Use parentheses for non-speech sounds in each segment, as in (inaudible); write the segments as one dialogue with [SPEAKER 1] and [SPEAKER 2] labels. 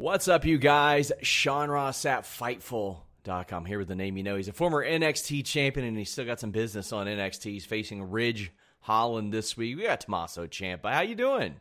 [SPEAKER 1] What's up, you guys? Sean Ross at Fightful.com here with the name you know. He's a former NXT champion and he's still got some business on NXT. He's facing Ridge Holland this week. We got Tommaso Ciampa. How you doing?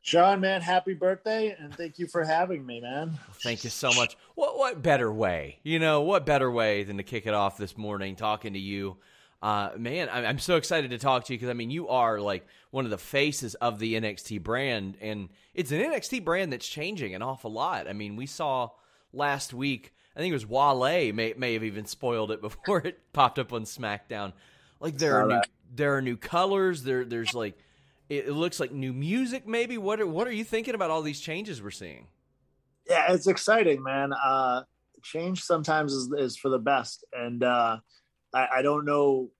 [SPEAKER 2] Sean, man, happy birthday and thank you for having me, man.
[SPEAKER 1] Thank you so much. What what better way? You know, what better way than to kick it off this morning talking to you? Uh, man, I'm so excited to talk to you because I mean, you are like one of the faces of the NXT brand, and it's an NXT brand that's changing an awful lot. I mean, we saw last week, I think it was Wale may may have even spoiled it (laughs) before it popped up on SmackDown. Like there are new, there are new colors. There there's like it, it looks like new music. Maybe what are, what are you thinking about all these changes we're seeing?
[SPEAKER 2] Yeah, it's exciting, man. Uh, change sometimes is, is for the best, and uh, I, I don't know.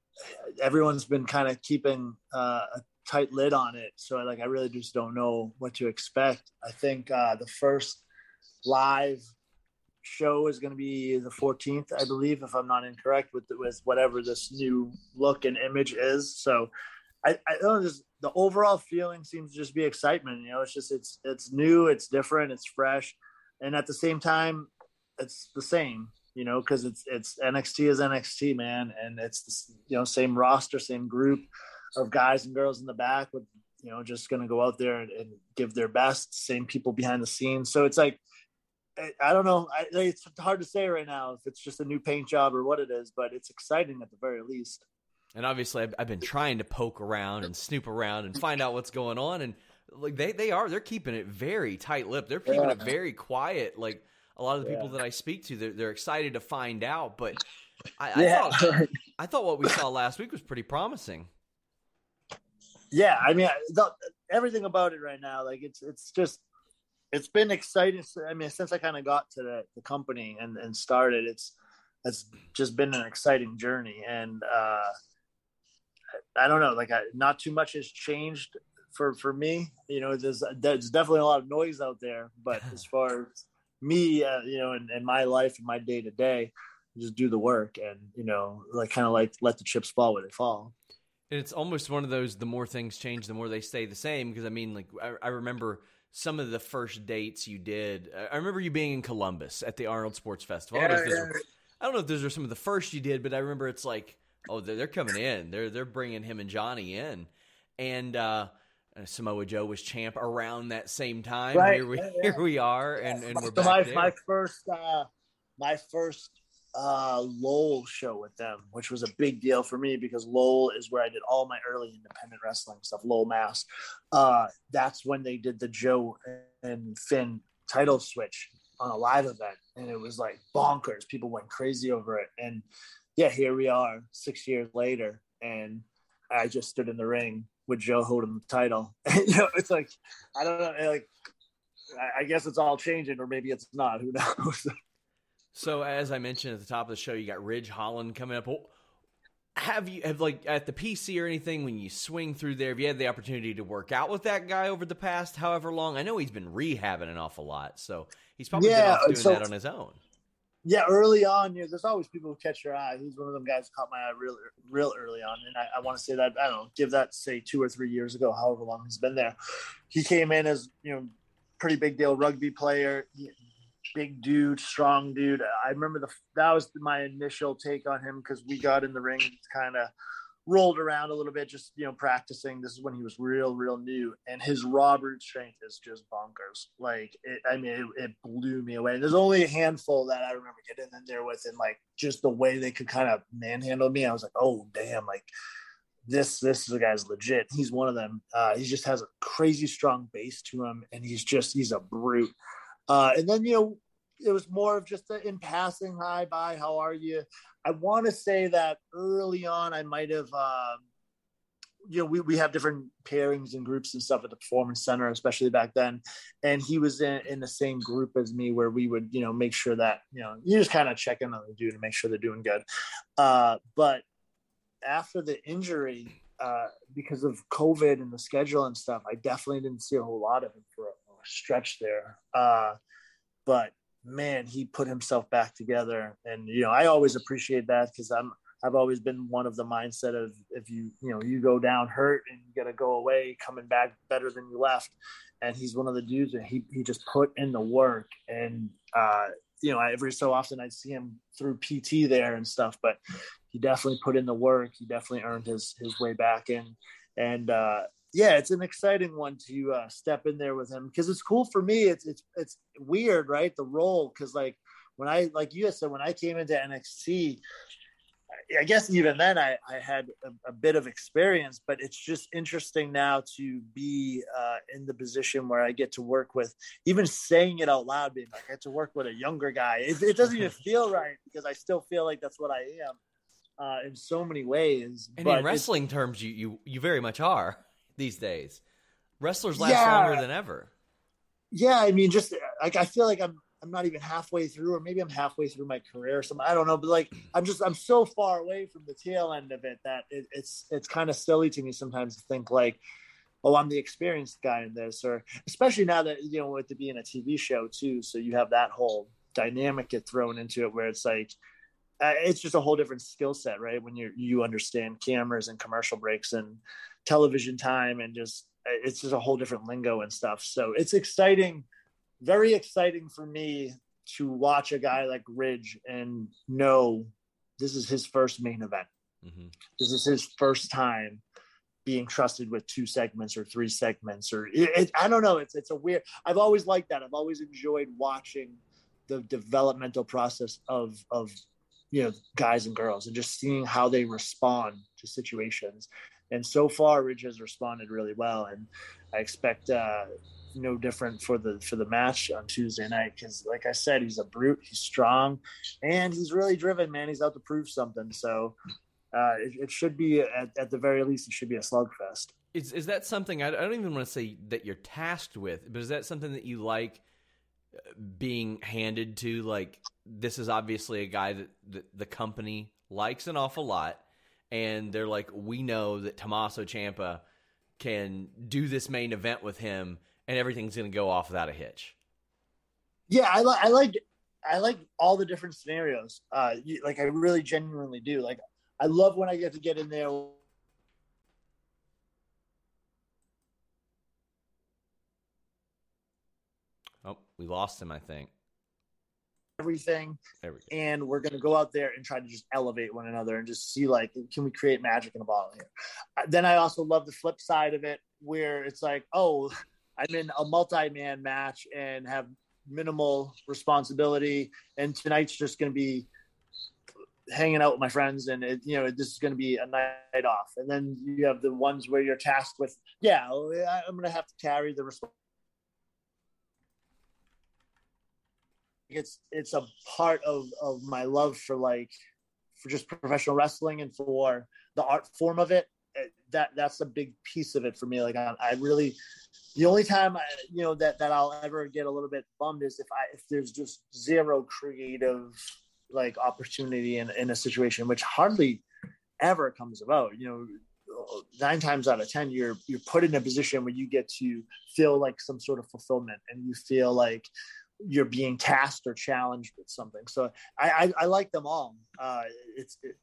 [SPEAKER 2] Everyone's been kind of keeping uh, a tight lid on it, so like I really just don't know what to expect. I think uh, the first live show is going to be the 14th, I believe, if I'm not incorrect, with with whatever this new look and image is. So I, I don't know, just the overall feeling seems to just be excitement. You know, it's just it's it's new, it's different, it's fresh, and at the same time, it's the same. You know, because it's it's NXT is NXT, man, and it's the, you know same roster, same group of guys and girls in the back with you know just going to go out there and, and, give their best. Same people behind the scenes, so it's like I don't know. I, it's hard to say right now if it's just a new paint job or what it is, but it's exciting at the very least.
[SPEAKER 1] And obviously, I've, I've, been trying to poke around and snoop around and find out what's going on. And like they, they are, they're keeping it very tight lipped. They're keeping yeah. it very quiet. Like a lot of the people yeah. that I speak to, they're, they're excited to find out. But I, I thought, (laughs) I thought what we saw last week was pretty promising.
[SPEAKER 2] Yeah, I mean, the, everything about it right now, like it's it's just it's been exciting. I mean, since I kind of got to the, the company and and started, it's it's just been an exciting journey and. uh I don't know, like I, not too much has changed for for me. You know, there's there's definitely a lot of noise out there, but (laughs) as far as me, uh, you know, in, in my life and my day to day, just do the work and you know, like kind of like let the chips fall where they fall.
[SPEAKER 1] And it's almost one of those: the more things change, the more they stay the same. Because I mean, like I, I remember some of the first dates you did. I remember you being in Columbus at the Arnold Sports Festival. Yeah, I, don't yeah. I don't know if those are some of the first you did, but I remember it's like oh, they're, they're coming in. They're they're bringing him and Johnny in, and uh, Samoa Joe was champ around that same time. Right. Here we yeah, yeah. (laughs) here we are, and, and we're
[SPEAKER 2] so
[SPEAKER 1] my
[SPEAKER 2] my first uh, my first uh, Lowell show with them, which was a big deal for me because Lowell is where I did all my early independent wrestling stuff. Lowell, Mass. Uh, that's when they did the Joe and Finn title switch on a live event, and it was like bonkers. People went crazy over it, and yeah, here we are six years later, and I just stood in the ring with Joe holding the title. (laughs) you know, it's like I don't know, like I guess it's all changing, or maybe it's not. Who (laughs) knows?
[SPEAKER 1] so, as I mentioned at the top of the show, you got Ridge Holland coming up. Have you have like at the PC or anything when you swing through there? Have you had the opportunity to work out with that guy over the past however long? I know he's been rehabbing an awful lot, so he's probably yeah, doing so, that on his own
[SPEAKER 2] yeah, early on, you know, there's always people who catch your eye. He's one of them guys who caught my eye real, real early on, and I, I want to say that I don't know, give that say two or three years ago, however long he's been there. He came in as you know, pretty big deal rugby player, big dude, strong dude. I remember the that was my initial take on him because we got in the ring, kind of rolled around a little bit, just you know, practicing. This is when he was real, real new, and his raw brute strength is just bonkers. Like, it, I mean, it, it, blew me away. There's only a handful that I remember getting in there with, and like just the way they could kind of manhandle me. I was like, oh damn, like this this is a guy's legit. He's one of them. Uh, he just has a crazy strong base to him, and he's just he's a brute. Uh, and then you know it was more of just a in passing hi bye how are you? I want to say that early on i might have um, you know we, we have different pairings and groups and stuff at the performance center especially back then. And he was in, in the same group as me where we would you know make sure that you know you just kind of check in on the dude and make sure they're doing good. Uh, but after the injury uh, because of covid and the schedule and stuff i definitely didn't see a whole lot of him for a, a stretch there. Uh, but man, he put himself back together. And, you know, I always appreciate that because I'm, I've always been one of the mindset of if you, you know, you go down hurt and you got to go away, coming back better than you left. and he's one of the dudes and he he just put in the work and uh, you know every so often I'd see him through PT there and stuff, but he definitely put in the work. He definitely earned his his way back in, and uh, yeah, it's an exciting one to uh, step in there with him because it's cool for me. It's it's it's weird, right? The role because like when I like you said when I came into NXT, I guess even then I, I had a, a, bit of experience, but it's just interesting now to be uh, in the position where I get to work with, even saying it out loud, being like, I get to work with a younger guy. It, it doesn't even (laughs) feel right because I still feel like that's what I am uh, in so many ways.
[SPEAKER 1] And in wrestling terms, you, you, you very much are these days. Wrestlers last yeah, longer than ever.
[SPEAKER 2] Yeah. I mean, just like, I feel like I'm, I'm not even halfway through, or maybe I'm halfway through my career or something. I don't know, but like I'm just I'm so far away from the tail end of it that it, it's it's kind of silly to me sometimes to think like, oh, I'm the experienced guy in this, or especially now that you know with it being a TV show too, so you have that whole dynamic get thrown into it where it's like it's just a whole different skill set, right? When you you understand cameras and commercial breaks and television time and just it's just a whole different lingo and stuff. So it's exciting very exciting for me to watch a guy like Ridge and know this is his first main event. Mm-hmm. This is his first time being trusted with two segments or three segments or it, it, I don't know. It's it's a weird. I've always liked that. I've always enjoyed watching the developmental process of of you know guys and girls and just seeing how they respond to situations. And so far, Ridge has responded really well, and I expect uh, no different for the for the match on Tuesday night because, like I said, he's a brute. He's strong, and he's really driven. Man, he's out to prove something. So uh, it, it, should be at, at, the very least, it should be a slugfest.
[SPEAKER 1] Is is that something? I, don't even want to say that you're tasked with, but is that something that you like? Being handed to like this is obviously a guy that, the company likes an awful lot and they're like we know that Tommaso Ciampa can do this main event with him and everything's going to go off without a hitch.
[SPEAKER 2] Yeah, I, li- I like I like all the different scenarios. Uh, like I really genuinely do. Like I love when I get to get in there. Oh,
[SPEAKER 1] we lost him, I think.
[SPEAKER 2] Everything, we and we're gonna go out there and try to just elevate one another and just see like, can we create magic in a bottle here? Uh, then I also love the flip side of it, where it's like, oh, (laughs) I'm in a multi-man match and have minimal responsibility, and tonight's just going to be hanging out with my friends and it, you know this is going to be a night off and then you have the ones where you're tasked with yeah i'm going to have to carry the it's it's a part of of my love for like for just professional wrestling and for the art form of it. Uh, that that's a big piece of it for me. Like i, I really the only time I, you know that that I'll ever get a little bit bummed is if I if there's just zero creative like opportunity in, in a situation which hardly ever comes about you know. Nine times out of ten you're you're put in a position where you get to feel like some sort of fulfillment and you feel like you're being tasked or challenged with something so i i, I like them all uh it's it,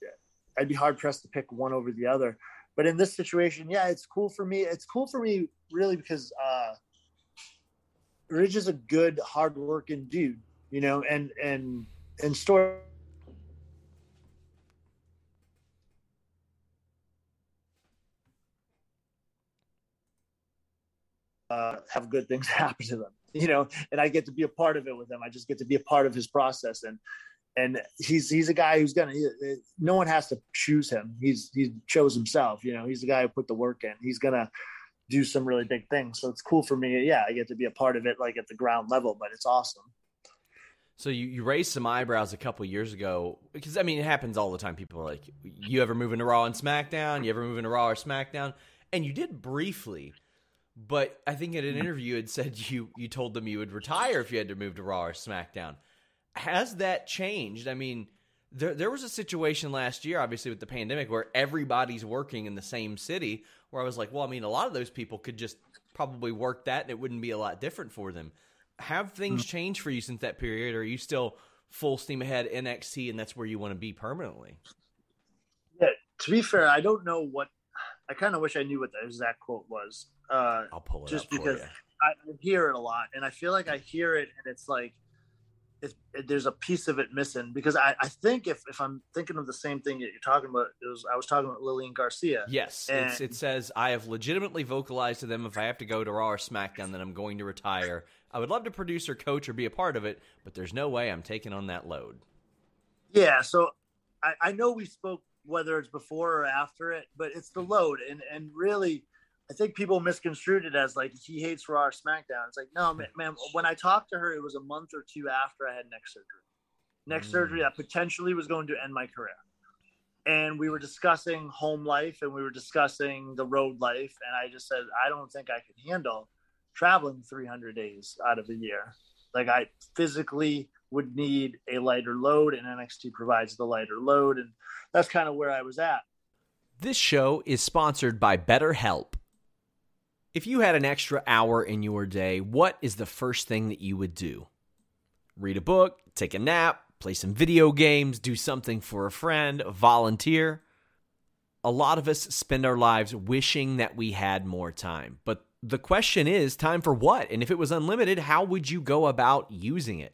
[SPEAKER 2] i'd be hard pressed to pick one over the other but in this situation, yeah, it's cool for me. It's cool for me really because uh, Ridge is a good, hardworking dude, you know, and and and story. Uh, have good things (laughs) happen to them, (laughs) you know, and I get to be a part of it with him. I just get to be a part of his process, and and he's he's a guy who's gonna. He, no one has to choose him. He's he chose himself. You know, he's the guy who put the work in. He's gonna do some really big things. So it's cool for me. Yeah, I get to be a part of it, like at the ground level. But it's awesome.
[SPEAKER 1] So you, you raised some eyebrows a couple years ago because I mean it happens all the time. People are like, "You ever move into Raw and SmackDown? You ever move into Raw or SmackDown?" And you did briefly, but I think in an interview you had said you you told them you would retire if you had to move to Raw or SmackDown has that changed? I mean, there there was a situation last year, obviously with the pandemic, where everybody's working in the same city. Where I was like, well, I mean, a lot of those people could just probably work that, and it wouldn't be a lot different for them. Have things mm-hmm. changed for you since that period, or are you still full steam ahead NXT, and that's where you want to be permanently?
[SPEAKER 2] Yeah, to be fair, I don't know what. I kind of wish I knew what the exact quote was. Uh,
[SPEAKER 1] I'll pull it
[SPEAKER 2] just because I hear it a lot, and I feel like I hear it, and it's like it, there's a piece of it missing because I, I think if, if I'm thinking of the same thing that you're talking about, it was I was talking about Lillian Garcia.
[SPEAKER 1] Yes, it says I have legitimately vocalized to them if I have to go to Raw or SmackDown, then I'm going to retire. I would love to produce or coach or be a part of it, but there's no way I'm taking on that load.
[SPEAKER 2] Yeah, so I, I know we spoke whether it's before or after it, but it's the load, and and really I think people misconstrued it as like he hates Raw or SmackDown. It's like, no, man, (laughs) man, when I talked to her, it was a month or two after I had neck surgery. Neck mm. surgery that potentially was going to end my career. And we were discussing home life and we were discussing the road life. And I just said, I don't think I can handle traveling 300 days out of the year. Like, I physically would need a lighter load, and NXT provides the lighter load. And that's kind of where I was at.
[SPEAKER 1] This show is sponsored by BetterHelp. If you had an extra hour in your day, what is the first thing that you would do? Read a book, take a nap, play some video games, do something for a friend, volunteer. A lot of us spend our lives wishing that we had more time. But the question is time for what? And if it was unlimited, how would you go about using it?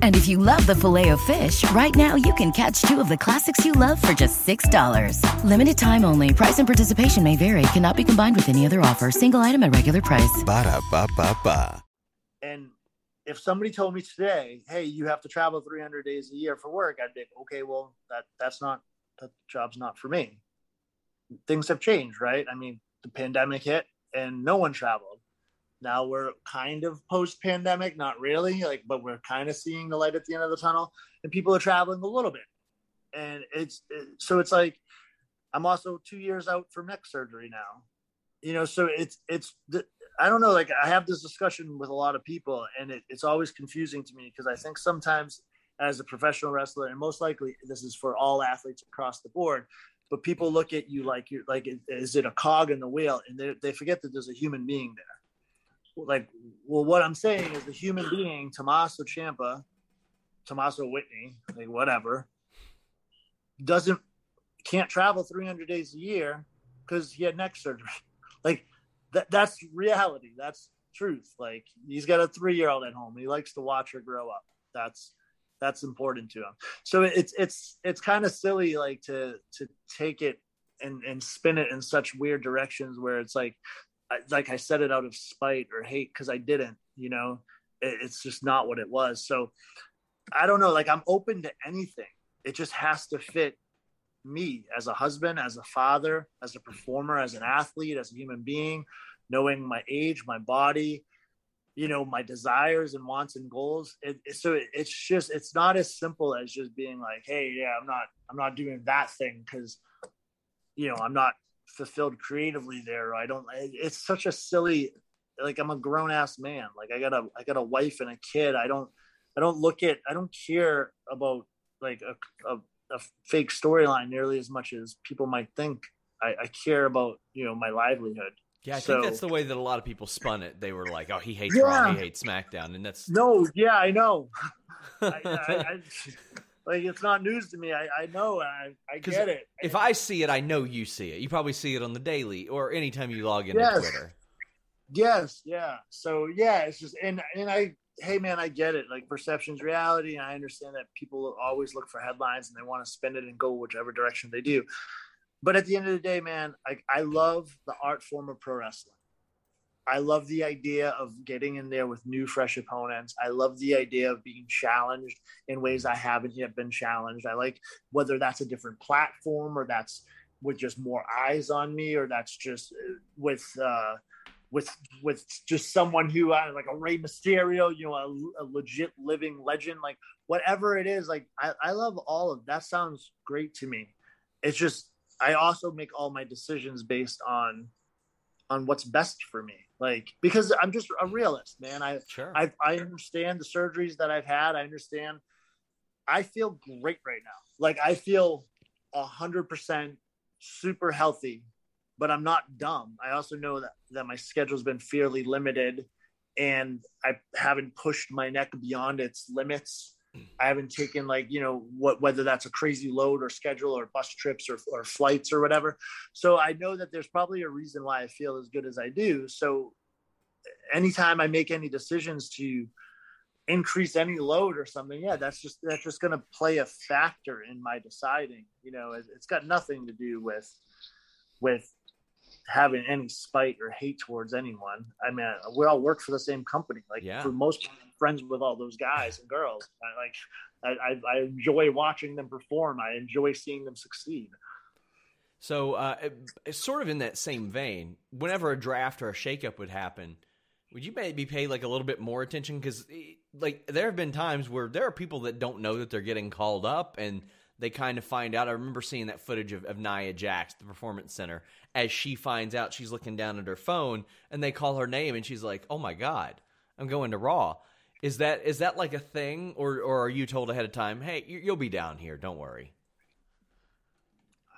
[SPEAKER 3] And if you love the filet of fish, right now you can catch two of the classics you love for just $6. Limited time only. Price and participation may vary. Cannot be combined with any other offer. Single item at regular price.
[SPEAKER 4] Ba da ba ba ba.
[SPEAKER 2] And if somebody told me today, hey, you have to travel 300 days a year for work, I'd be like, okay, well, that that's not, that job's not for me. Things have changed, right? I mean, the pandemic hit and no one traveled now we're kind of post pandemic, not really, like, but we're kind of seeing the light at the end of the tunnel, and people are traveling a little bit. And it's it, so it's like I'm also two years out from neck surgery now, you know. So it's it's I don't know. Like I have this discussion with a lot of people, and it, it's always confusing to me because I think sometimes as a professional wrestler, and most likely this is for all athletes across the board, but people look at you like you're like, is it a cog in the wheel? And they, they forget that there's a human being there like well what i'm saying is the human being tommaso Ciampa tommaso whitney like whatever doesn't can't travel 300 days a year because he had neck surgery. (laughs) Like that that's reality. That's truth. Like he's got a three-year-old at home. He likes to watch her grow up. That's that's important to him. So it's it's it's kind of silly like to to take it and and spin it in such weird directions where it's like like I said it out of spite or hate because I didn't, you know, it, it's just not what it was. So I don't know. Like I'm open to anything. It just has to fit me as a husband, as a father, as a performer, as an athlete, as a human being, knowing my age, my body, you know, my desires and wants and goals. It, it, so it, it's just, it's not as simple as just being like, Hey, yeah, I'm not, I'm not doing that thing. Cause you know, I'm not fulfilled creatively there. I don't. It's such a silly. Like I'm a grown ass man. Like I got a I got a wife and a kid. I don't I don't look at I don't care about like a, a, a fake storyline nearly as much as people might think. I, I care about you know my livelihood.
[SPEAKER 1] Yeah, I
[SPEAKER 2] So-
[SPEAKER 1] think that's the way that a lot of people spun it. They were like, "Oh, he hates
[SPEAKER 2] Yeah.
[SPEAKER 1] Raw, he hates SmackDown," and that's
[SPEAKER 2] No, yeah, I know. (laughs) I, I, I, (laughs) like it's not news to me. I, I know. I, I get it.
[SPEAKER 1] if I see it, I know you see it. You probably see it on the daily or anytime you log into
[SPEAKER 2] Yes.
[SPEAKER 1] Twitter.
[SPEAKER 2] Yes, yeah. So yeah, it's just and and I hey man, I get it. Like perception's reality, and I understand that people always look for headlines and they want to spin it and go whichever direction they do. But at the end of the day, man, like I love the art form of pro wrestling. I love the idea of getting in there with new, fresh opponents. I love the idea of being challenged in ways I haven't yet been challenged. I like whether that's a different platform or that's with just more eyes on me or that's just uh, with uh, with with just someone who uh, like a Rey Mysterio, you know, a, a legit living legend, like whatever it is. Like I, I love all of that. Sounds great to me. It's just I also make all my decisions based on on what's best for me. Like because I'm just a realist, man. I
[SPEAKER 1] Sure.
[SPEAKER 2] I I understand the surgeries that I've had. I understand. I feel great right now. Like I feel a hundred percent super healthy, but I'm not dumb. I also know that that my schedule's been fairly limited, and I haven't pushed my neck beyond its limits. I haven't taken like you know what whether that's a crazy load or schedule or bus trips or, or flights or whatever. So I know that there's probably a reason why I feel as good as I do. So anytime I make any decisions to increase any load or something, yeah, that's just that's just going to play a factor in my deciding. You know, it, it's got nothing to do with with having any spite or hate towards anyone. I mean, we all work for the same company. Like
[SPEAKER 1] Yeah.
[SPEAKER 2] for most friends with all those guys and girls. I like I, I, enjoy watching them perform. I enjoy seeing them succeed.
[SPEAKER 1] So, uh, sort of in that same vein, whenever a draft or a shakeup would happen, would you maybe pay like a little bit more attention? Because, like, there have been times where there are people that don't know that they're getting called up, and they kind of find out. I remember seeing that footage of, of Nia Jax, the Performance Center, as she finds out she's looking down at her phone, and they call her name, and she's like, "Oh my god, I'm going to Raw." Is that is that like a thing, or or are you told ahead of time, "Hey, you- you'll be down here, don't worry"?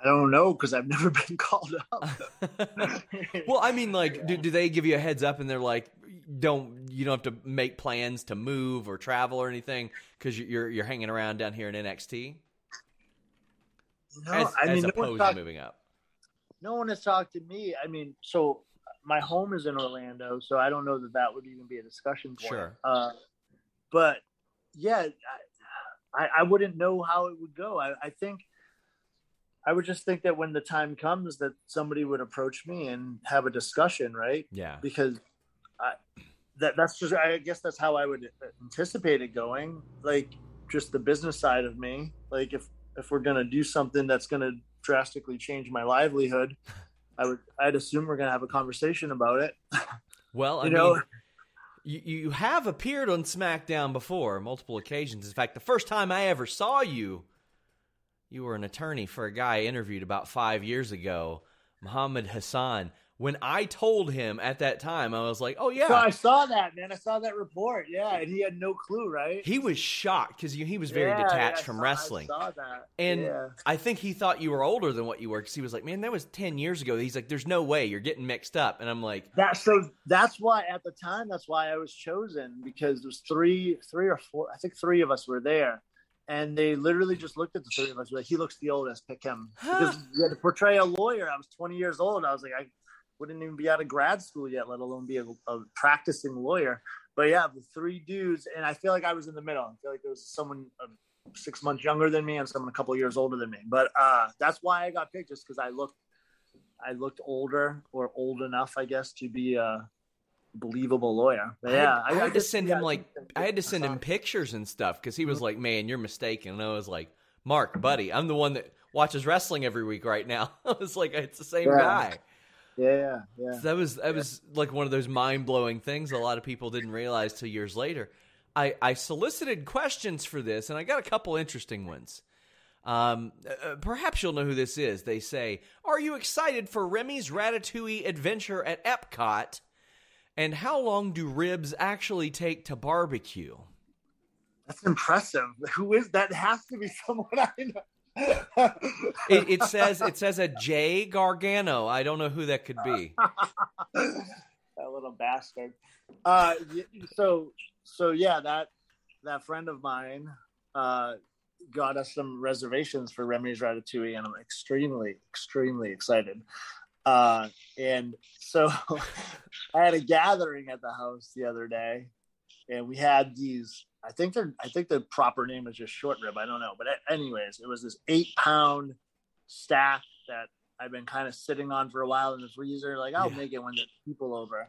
[SPEAKER 2] I don't know because I've (laughs) never been called up. (laughs)
[SPEAKER 1] Well, I mean, like, do, do they give you a heads up and they're like, don't you don't have to make plans to move or travel or anything because you're you're hanging around down here in NXT
[SPEAKER 2] no,
[SPEAKER 1] as,
[SPEAKER 2] I mean,
[SPEAKER 1] as
[SPEAKER 2] no one,
[SPEAKER 1] opposed to moving up.
[SPEAKER 2] no one has talked to me. I mean, so my home is in Orlando, so I don't know that that would even be a discussion point.
[SPEAKER 1] Sure.
[SPEAKER 2] Uh, but yeah, I, I, I wouldn't know how it would go. I, I think I would just think that when the time comes, that somebody would approach me and have a discussion, right?
[SPEAKER 1] Yeah,
[SPEAKER 2] because I, that that's just I guess that's how I would anticipate it going. Like just the business side of me. Like if if we're gonna do something that's gonna drastically change my livelihood, I would I'd assume we're gonna have a conversation about it.
[SPEAKER 1] well, (laughs) I
[SPEAKER 2] You
[SPEAKER 1] mean.
[SPEAKER 2] know-
[SPEAKER 1] You, you have appeared on SmackDown before, multiple occasions. In fact, the first time I ever saw you, you were an attorney for a guy I interviewed about five years ago, Muhammad Hassan. When I told him at that time, I was like, "Oh yeah,
[SPEAKER 2] So I saw that man. I saw that report. Yeah, and he had no clue, right?
[SPEAKER 1] He was shocked because he was very
[SPEAKER 2] Yeah,
[SPEAKER 1] detached
[SPEAKER 2] yeah,
[SPEAKER 1] from
[SPEAKER 2] saw-
[SPEAKER 1] wrestling.
[SPEAKER 2] I saw that.
[SPEAKER 1] And
[SPEAKER 2] yeah.
[SPEAKER 1] I think he thought you were older than what you were because he was like, "Man, that was ten years ago." He's like, "There's no way you're getting mixed up." And I'm like,
[SPEAKER 2] That so that's why at the time that's why I was chosen because there's three three or four I think three of us were there, and they literally just looked at the three of us like he looks the oldest pick him because we had to portray a lawyer. I was 20 years old. I was like I wouldn't even be out of grad school yet, let alone be a, a practicing lawyer. But yeah, the three dudes, and I feel like I was in the middle. I feel like there was someone uh, six months younger than me and someone a couple years older than me. But uh, that's why I got picked, just because I looked I looked older or old enough, I guess, to be a believable lawyer. But
[SPEAKER 1] I had-
[SPEAKER 2] yeah,
[SPEAKER 1] I, had to
[SPEAKER 2] just-
[SPEAKER 1] send
[SPEAKER 2] yeah,
[SPEAKER 1] him like I had to send him pictures and stuff because he was like, "Man, you're mistaken." And I was like, "Marc, buddy, I'm the one that watches wrestling every week right now." (laughs) I was like, "It's the same
[SPEAKER 2] Yeah.
[SPEAKER 1] guy."
[SPEAKER 2] Yeah, yeah.
[SPEAKER 1] So that was that was like one of those mind blowing things a lot of people didn't realize till years later. I, I solicited questions for this, and I got a couple interesting ones. Um, uh, perhaps you'll know who this is. They say, "Are you excited for Remy's Ratatouille adventure at Epcot?" And how long do ribs actually take to barbecue?
[SPEAKER 2] That's impressive. Who is that? Has to be someone I know. (laughs)
[SPEAKER 1] it, it says it says a Jay Gargano. I don't know who that could be. (laughs)
[SPEAKER 2] that little bastard. Uh, so so yeah, that that friend of mine uh, got us some reservations for Remy's Ratatouille, and I'm extremely extremely excited. Uh, and so (laughs) I had a gathering at the house the other day, and we had these. I think they're. I think the proper name is just short rib. I don't know, but anyways, it was this eight pound stack that I've been kind of sitting on for a while in the freezer. Like I'll yeah. make it when there's people over.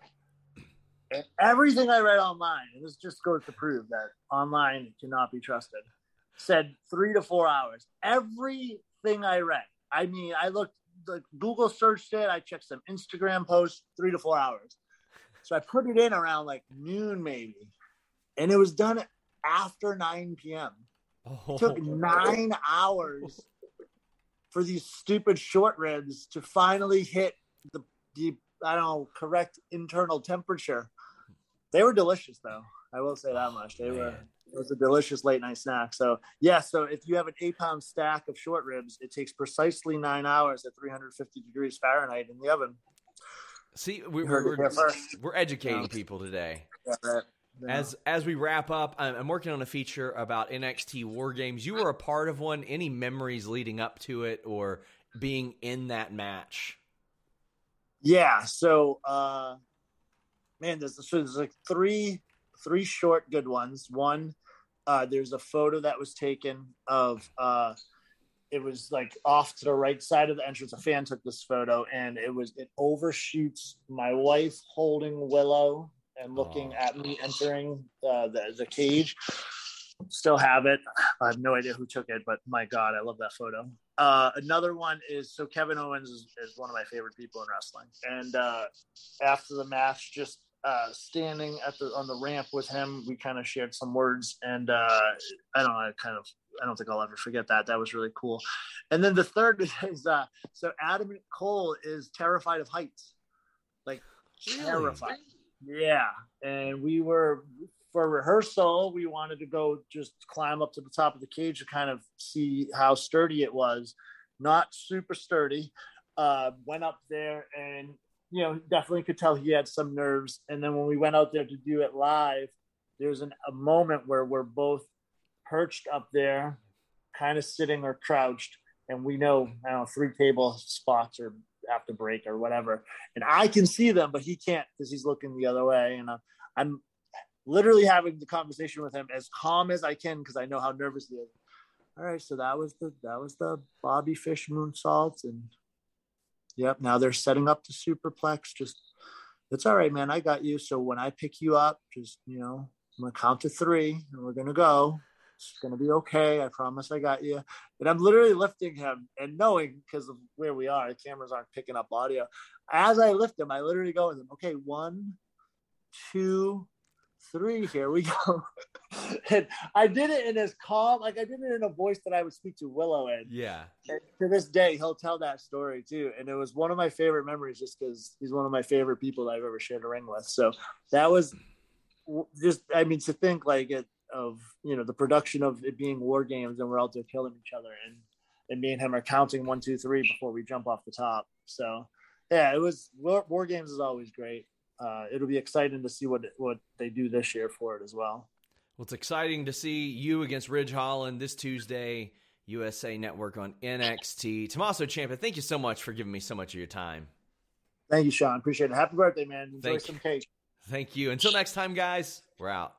[SPEAKER 2] And everything I read online, and this just goes to prove that online cannot be trusted, said three to four hours. Everything I read. I mean, I looked like Google searched it. I checked some Instagram posts, three to four hours. So I put it in around like noon maybe, and it was done after 9 p.m. Oh. It took nine hours for these stupid short ribs to finally hit the, the I don't know correct internal temperature. They were delicious though. I will say that oh, much. They oh, were it was a delicious late night snack. So yeah, so if you have an eight pound stack of short ribs, it takes precisely nine hours at 350 degrees Fahrenheit in the oven.
[SPEAKER 1] See, we, are we're, we're educating people today. Yeah, As as we wrap up, I'm working on a feature about NXT War Games. You were a part of one. Any memories leading up to it, or being in that match?
[SPEAKER 2] Yeah. So, uh, man, there's, so there's like three three short good ones. One, uh, there's a photo that was taken of uh, it was like off to the right side of the entrance. A fan took this photo, and it was it overshoots my wife holding Willow and looking oh. at me entering uh, the the cage. Still have it. I have no idea who took it, but my God, I love that photo. Uh, another one is so Kevin Owens is, is, one of my favorite people in wrestling, and uh, after the match, just uh, standing at the on the ramp with him, we kind of shared some words, and uh, I don't know, I kind of I don't think I'll ever forget that. That was really cool. And then the third (laughs) is uh, so Adam Cole is terrified of heights, like really? terrified. Yeah, and we were for rehearsal. We wanted to go just climb up to the top of the cage to kind of see how sturdy it was. Not super sturdy. Uh, went up there and you know, definitely could tell he had some nerves. And then when we went out there to do it live, there's an, a moment where we're both perched up there, kind of sitting or crouched, and we know, I don't know, three table spots or have to break or whatever. And I can see them, but he can't because he's looking the other way. And uh, I'm literally having the conversation with him as calm as I can because I know how nervous he is. All right, so that was the that was the Bobby Fish moonsault, and Yep. Now they're setting up the superplex. Just it's all right, man. I got you. So when I pick you up, just you know, I'm gonna count to three, and we're gonna go. It's gonna be okay. I promise I got you. And I'm literally lifting him and knowing because of where we are, the cameras aren't picking up audio. As I lift him, I literally go with him. Okay, one, two, three, here we (laughs) go. and I did it in as calm, like I did it in a voice that I would speak to Willow in.
[SPEAKER 1] Yeah.
[SPEAKER 2] And to this day, he'll tell that story too. And it was one of my favorite memories just because he's one of my favorite people that I've ever shared a ring with. So that was just, I mean, to think like it of, you know, the production of it being war games and we're out there killing each other and, and me and him are counting one, two, three before we jump off the top. So yeah, it was war, war games is always great uh, it'll be exciting to see what what they do this year for it as well.
[SPEAKER 1] Well, it's exciting to see you against Ridge Holland this Tuesday, USA Network on NXT. Tommaso Ciampa, thank you so much for giving me so much of your time.
[SPEAKER 2] Thank you, Sean. Appreciate it. Happy birthday, man. Enjoy thank some cake.
[SPEAKER 1] Thank you. Until next time, guys, we're out.